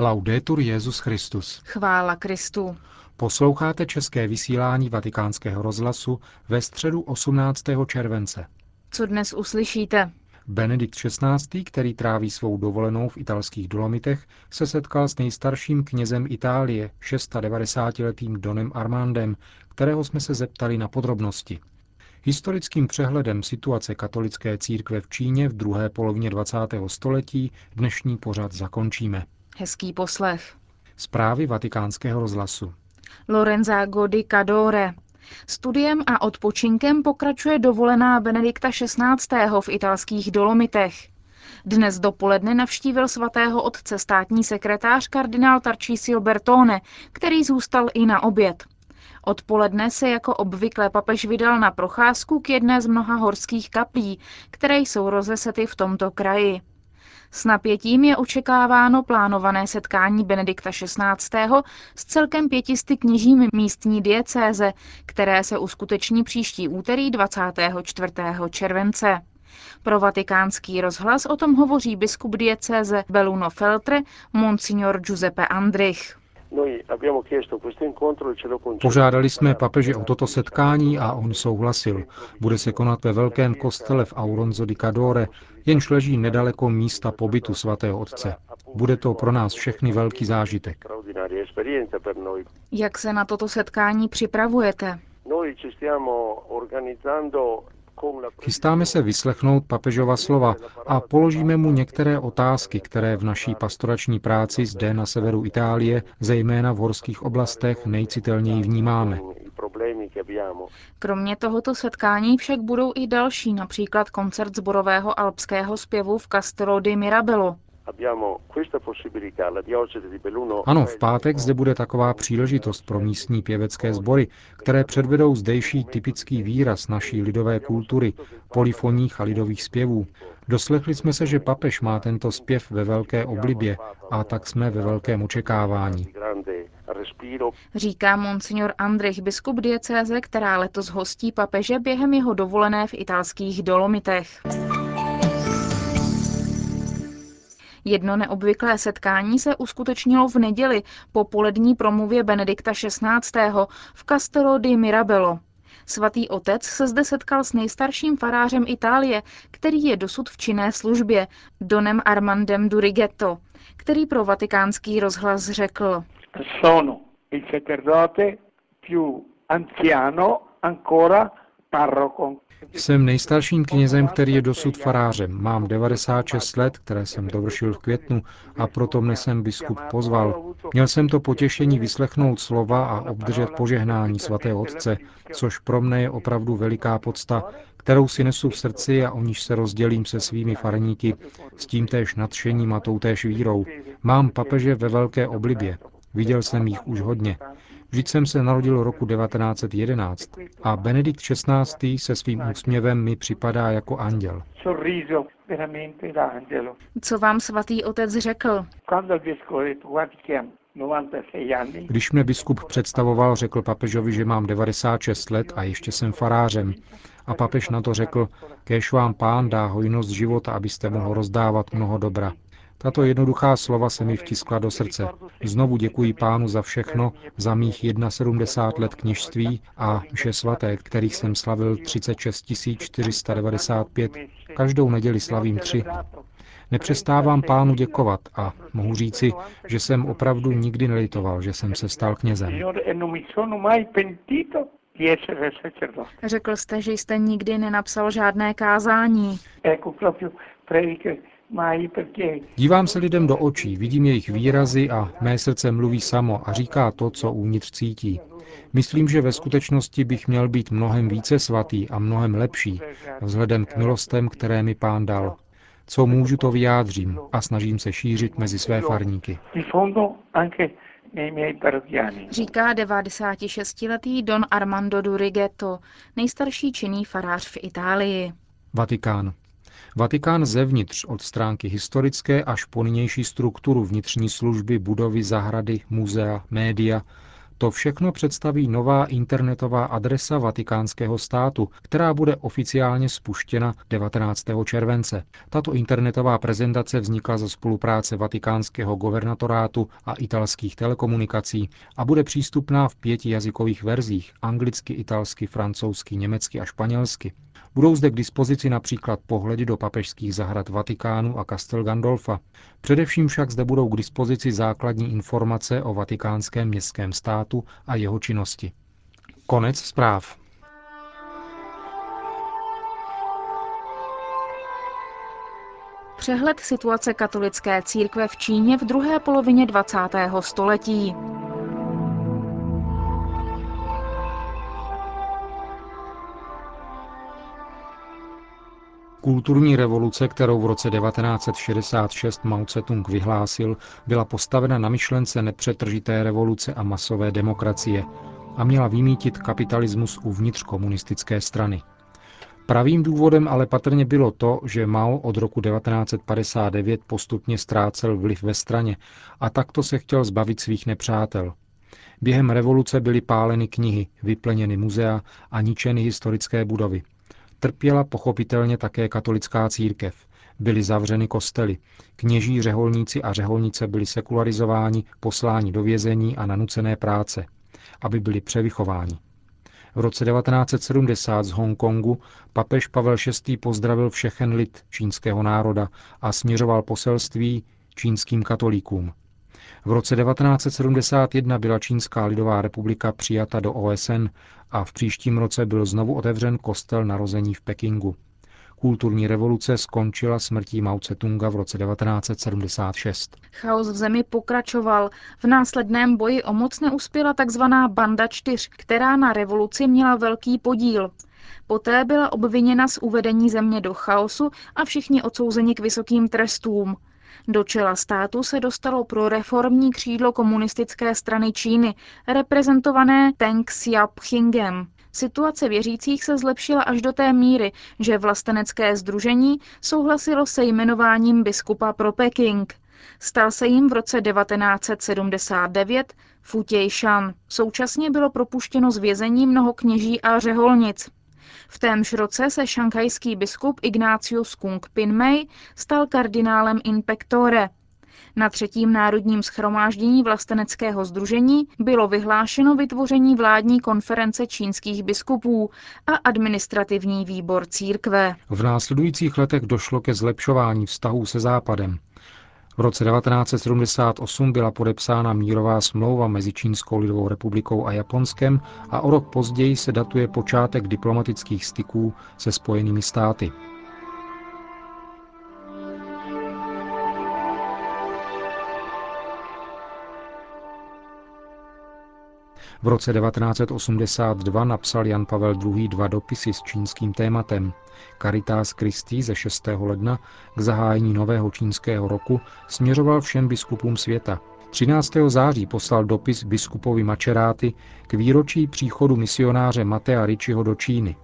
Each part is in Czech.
Laudetur Jezus Christus. Chvála Kristu. Posloucháte české vysílání Vatikánského rozhlasu ve středu 18. července. Co dnes uslyšíte? Benedikt XVI., který tráví svou dovolenou v italských Dolomitech, se setkal s nejstarším knězem Itálie, 690-letým Donem Armandem, kterého jsme se zeptali na podrobnosti. Historickým přehledem situace katolické církve v Číně v druhé polovině 20. století dnešní pořad zakončíme. Hezký poslech. Zprávy vatikánského rozhlasu. Lorenza Godi Cadore. Studiem a odpočinkem pokračuje dovolená Benedikta XVI. v italských Dolomitech. Dnes dopoledne navštívil svatého otce státní sekretář kardinál Tarcísio Bertone, který zůstal i na oběd. Odpoledne se jako obvykle papež vydal na procházku k jedné z mnoha horských kaplí, které jsou rozesety v tomto kraji. S napětím je očekáváno plánované setkání Benedikta XVI. s celkem pětisty kněžími místní diecéze, které se uskuteční příští úterý 24. července. Pro vatikánský rozhlas o tom hovoří biskup diecéze Beluno Feltre, monsignor Giuseppe Andrich. Požádali jsme papeže o toto setkání a on souhlasil. Bude se konat ve velkém kostele v Auronzo di Cadore, jenž leží nedaleko místa pobytu svatého otce. Bude to pro nás všechny velký zážitek. Jak se na toto setkání připravujete? Chystáme se vyslechnout papežova slova a položíme mu některé otázky, které v naší pastorační práci zde na severu Itálie, zejména v horských oblastech, nejcitelněji vnímáme. Kromě tohoto setkání však budou i další, například koncert zborového alpského zpěvu v Castello di Mirabello. Ano, v pátek zde bude taková příležitost pro místní pěvecké sbory, které předvedou zdejší typický výraz naší lidové kultury, polifoních a lidových zpěvů. Doslechli jsme se, že papež má tento zpěv ve velké oblibě a tak jsme ve velkém očekávání. Říká monsignor Andrich, biskup diecéze, která letos hostí papeže během jeho dovolené v italských Dolomitech. Jedno neobvyklé setkání se uskutečnilo v neděli po polední promluvě Benedikta XVI. v Castello di Mirabello. Svatý otec se zde setkal s nejstarším farářem Itálie, který je dosud v činné službě, Donem Armandem Durigetto, který pro vatikánský rozhlas řekl. Sono il sacerdote più anziano ancora jsem nejstarším knězem, který je dosud farářem. Mám 96 let, které jsem dovršil v květnu a proto mne jsem biskup pozval. Měl jsem to potěšení vyslechnout slova a obdržet požehnání svatého otce, což pro mne je opravdu veliká podsta, kterou si nesu v srdci a o níž se rozdělím se svými farníky s tím též nadšením a toutéž vírou. Mám papeže ve velké oblibě. Viděl jsem jich už hodně. Vždyť jsem se narodil roku 1911 a Benedikt XVI. se svým úsměvem mi připadá jako anděl. Co vám svatý otec řekl? Když mě biskup představoval, řekl papežovi, že mám 96 let a ještě jsem farářem. A papež na to řekl, kéž vám pán dá hojnost života, abyste mohl rozdávat mnoho dobra. Tato jednoduchá slova se mi vtiskla do srdce. Znovu děkuji pánu za všechno, za mých 71 let kněžství a vše svaté, kterých jsem slavil 36 495. Každou neděli slavím tři. Nepřestávám pánu děkovat a mohu říci, že jsem opravdu nikdy nelitoval, že jsem se stal knězem. Řekl jste, že jste nikdy nenapsal žádné kázání. Dívám se lidem do očí, vidím jejich výrazy a mé srdce mluví samo a říká to, co uvnitř cítí. Myslím, že ve skutečnosti bych měl být mnohem více svatý a mnohem lepší, vzhledem k milostem, které mi pán dal. Co můžu, to vyjádřím a snažím se šířit mezi své farníky. Říká 96-letý Don Armando Durigetto, nejstarší činný farář v Itálii. Vatikán. Vatikán zevnitř od stránky historické až po nynější strukturu vnitřní služby, budovy, zahrady, muzea, média To všechno představí nová internetová adresa vatikánského státu, která bude oficiálně spuštěna 19. července. Tato internetová prezentace vznikla za spolupráce vatikánského guvernatorátu a italských telekomunikací a bude přístupná v pěti jazykových verzích anglicky, italsky, francouzsky, německy a španělsky. Budou zde k dispozici například pohledy do papežských zahrad Vatikánu a Castel Gandolfa. Především však zde budou k dispozici základní informace o vatikánském městském státu a jeho činnosti. Konec zpráv. Přehled situace katolické církve v Číně v druhé polovině 20. století. Kulturní revoluce, kterou v roce 1966 Mao Tse-tung vyhlásil, byla postavena na myšlence nepřetržité revoluce a masové demokracie a měla vymítit kapitalismus uvnitř komunistické strany. Pravým důvodem ale patrně bylo to, že Mao od roku 1959 postupně ztrácel vliv ve straně a takto se chtěl zbavit svých nepřátel. Během revoluce byly páleny knihy, vyplněny muzea a ničeny historické budovy. Trpěla pochopitelně také katolická církev. Byly zavřeny kostely. Kněží, řeholníci a řeholnice byli sekularizováni, posláni do vězení a na nucené práce, aby byli převychováni. V roce 1970 z Hongkongu papež Pavel VI. pozdravil všechen lid čínského národa a směřoval poselství čínským katolíkům. V roce 1971 byla Čínská lidová republika přijata do OSN a v příštím roce byl znovu otevřen kostel narození v Pekingu. Kulturní revoluce skončila smrtí Mao Tse-tunga v roce 1976. Chaos v zemi pokračoval. V následném boji o moc neuspěla tzv. banda čtyř, která na revoluci měla velký podíl. Poté byla obviněna z uvedení země do chaosu a všichni odsouzeni k vysokým trestům. Do čela státu se dostalo pro reformní křídlo komunistické strany Číny, reprezentované Teng Xiaopingem. Situace věřících se zlepšila až do té míry, že vlastenecké združení souhlasilo se jmenováním biskupa pro Peking. Stal se jim v roce 1979 Fu Shan. Současně bylo propuštěno z vězení mnoho kněží a řeholnic. V témž roce se šanghajský biskup Ignácius Kung Pinmei stal kardinálem in pectore. Na třetím národním schromáždění vlasteneckého združení bylo vyhlášeno vytvoření vládní konference čínských biskupů a administrativní výbor církve. V následujících letech došlo ke zlepšování vztahů se Západem. V roce 1978 byla podepsána mírová smlouva mezi Čínskou lidovou republikou a Japonskem a o rok později se datuje počátek diplomatických styků se Spojenými státy. V roce 1982 napsal Jan Pavel II. dva dopisy s čínským tématem. Caritas Christi ze 6. ledna k zahájení nového čínského roku směřoval všem biskupům světa. 13. září poslal dopis biskupovi Mačeráty k výročí příchodu misionáře Matea Ričiho do Číny.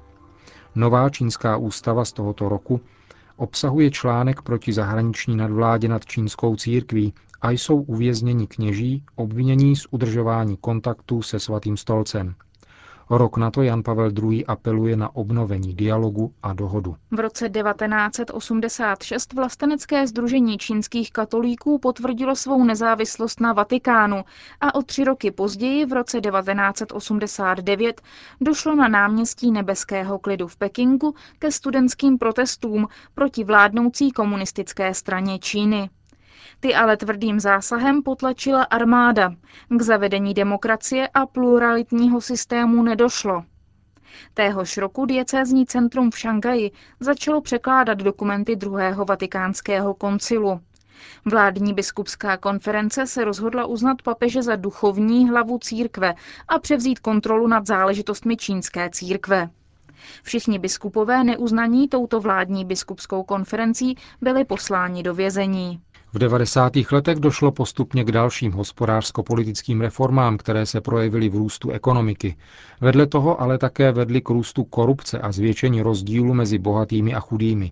Nová čínská ústava z tohoto roku obsahuje článek proti zahraniční nadvládě nad čínskou církví a jsou uvězněni kněží obvinění z udržování kontaktů se svatým stolcem. Rok na to Jan Pavel II. apeluje na obnovení dialogu a dohodu. V roce 1986 vlastenecké združení čínských katolíků potvrdilo svou nezávislost na Vatikánu a o tři roky později, v roce 1989, došlo na náměstí nebeského klidu v Pekingu ke studentským protestům proti vládnoucí komunistické straně Číny. Ty ale tvrdým zásahem potlačila armáda. K zavedení demokracie a pluralitního systému nedošlo. Téhož roku diecézní centrum v Šangaji začalo překládat dokumenty druhého vatikánského koncilu. Vládní biskupská konference se rozhodla uznat papeže za duchovní hlavu církve a převzít kontrolu nad záležitostmi čínské církve. Všichni biskupové neuznaní touto vládní biskupskou konferencí byli posláni do vězení. V 90. letech došlo postupně k dalším hospodářsko-politickým reformám, které se projevily v růstu ekonomiky. Vedle toho ale také vedly k růstu korupce a zvětšení rozdílu mezi bohatými a chudými.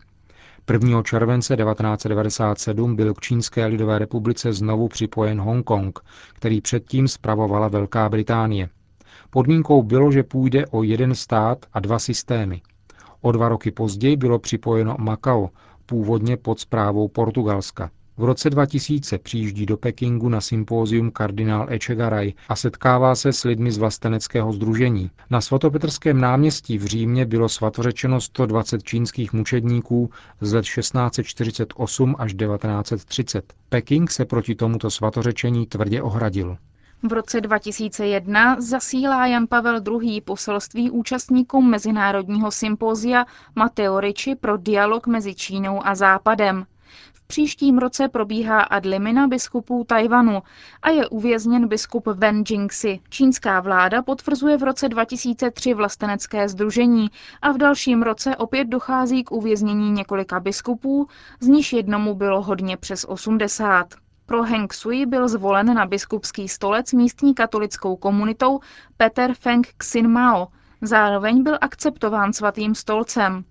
1. července 1997 byl k Čínské lidové republice znovu připojen Hongkong, který předtím spravovala Velká Británie. Podmínkou bylo, že půjde o jeden stát a dva systémy. O dva roky později bylo připojeno Makao, původně pod zprávou Portugalska. V roce 2000 přijíždí do Pekingu na sympózium kardinál Echegaray a setkává se s lidmi z vlasteneckého združení. Na svatopetrském náměstí v Římě bylo svatořečeno 120 čínských mučedníků z let 1648 až 1930. Peking se proti tomuto svatořečení tvrdě ohradil. V roce 2001 zasílá Jan Pavel II. poselství účastníkům mezinárodního sympózia Mateo Ricci pro dialog mezi Čínou a Západem. Příštím roce probíhá adlimina biskupů Tajvanu a je uvězněn biskup Wen Jingxi. Čínská vláda potvrzuje v roce 2003 vlastenecké združení a v dalším roce opět dochází k uvěznění několika biskupů, z níž jednomu bylo hodně přes 80. Pro Heng Sui byl zvolen na biskupský stolec místní katolickou komunitou Peter Feng Xin Mao. Zároveň byl akceptován svatým stolcem.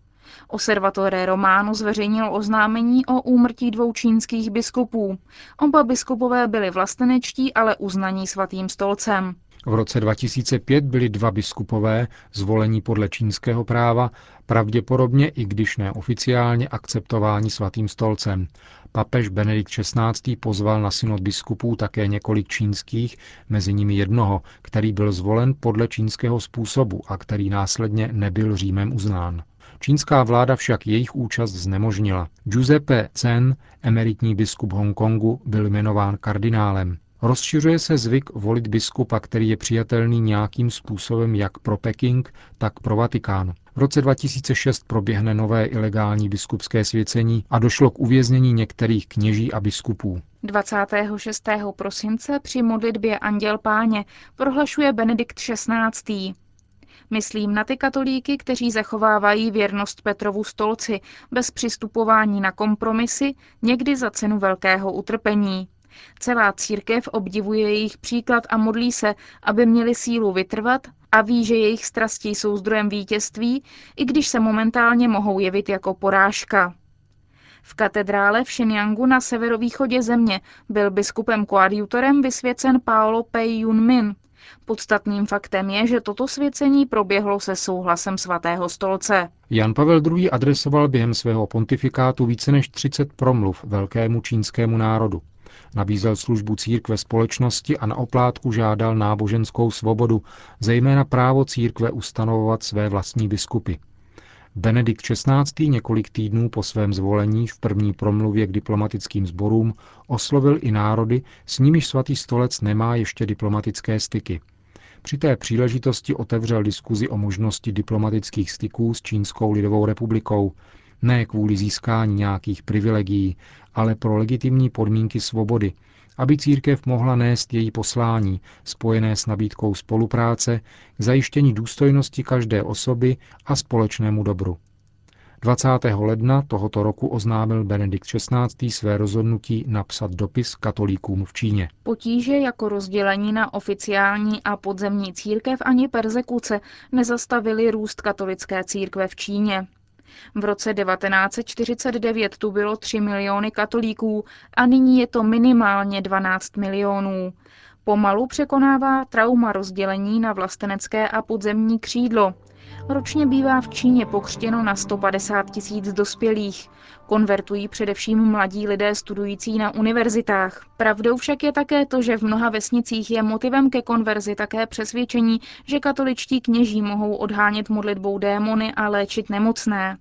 Observatore Romano zveřejnil oznámení o úmrtí dvou čínských biskupů. Oba biskupové byli vlastenečtí, ale uznaní svatým stolcem. V roce 2005 byli dva biskupové, zvolení podle čínského práva, pravděpodobně, i když neoficiálně, akceptováni svatým stolcem. Papež Benedikt XVI. pozval na synod biskupů také několik čínských, mezi nimi jednoho, který byl zvolen podle čínského způsobu a který následně nebyl Římem uznán. Čínská vláda však jejich účast znemožnila. Giuseppe Chen, emeritní biskup Hongkongu, byl jmenován kardinálem. Rozšiřuje se zvyk volit biskupa, který je přijatelný nějakým způsobem jak pro Peking, tak pro Vatikán. V roce 2006 proběhne nové ilegální biskupské svěcení a došlo k uvěznění některých kněží a biskupů. 26. prosince při modlitbě Anděl Páně prohlašuje Benedikt XVI. Myslím na ty katolíky, kteří zachovávají věrnost Petrovu stolci bez přistupování na kompromisy, někdy za cenu velkého utrpení. Celá církev obdivuje jejich příklad a modlí se, aby měli sílu vytrvat a ví, že jejich strasti jsou zdrojem vítězství, i když se momentálně mohou jevit jako porážka. V katedrále v Shenyangu na severovýchodě země byl biskupem koadjutorem vysvěcen Paolo Pei Yun Min. Podstatným faktem je, že toto svěcení proběhlo se souhlasem svatého stolce. Jan Pavel II. adresoval během svého pontifikátu více než 30 promluv velkému čínskému národu. Nabízel službu církve společnosti a na oplátku žádal náboženskou svobodu, zejména právo církve ustanovovat své vlastní biskupy. Benedikt XVI. několik týdnů po svém zvolení v první promluvě k diplomatickým sborům oslovil i národy, s nimiž svatý stolec nemá ještě diplomatické styky. Při té příležitosti otevřel diskuzi o možnosti diplomatických styků s Čínskou lidovou republikou, ne kvůli získání nějakých privilegií, ale pro legitimní podmínky svobody, aby církev mohla nést její poslání, spojené s nabídkou spolupráce, k zajištění důstojnosti každé osoby a společnému dobru. 20. ledna tohoto roku oznámil Benedikt XVI. své rozhodnutí napsat dopis katolíkům v Číně. Potíže jako rozdělení na oficiální a podzemní církev ani persekuce nezastavili růst katolické církve v Číně. V roce 1949 tu bylo 3 miliony katolíků a nyní je to minimálně 12 milionů. Pomalu překonává trauma rozdělení na vlastenecké a podzemní křídlo. Ročně bývá v Číně pokřtěno na 150 tisíc dospělých. Konvertují především mladí lidé studující na univerzitách. Pravdou však je také to, že v mnoha vesnicích je motivem ke konverzi také přesvědčení, že katoličtí kněží mohou odhánět modlitbou démony a léčit nemocné.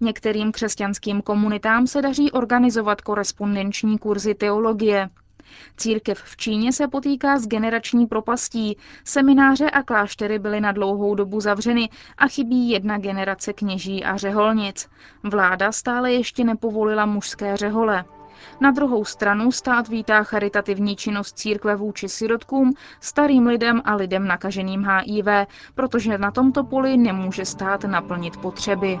Některým křesťanským komunitám se daří organizovat korespondenční kurzy teologie. Církev v Číně se potýká s generační propastí. Semináře a kláštery byly na dlouhou dobu zavřeny a chybí jedna generace kněží a řeholnic. Vláda stále ještě nepovolila mužské řehole. Na druhou stranu stát vítá charitativní činnost církve vůči sirotkům, starým lidem a lidem nakaženým HIV, protože na tomto poli nemůže stát naplnit potřeby.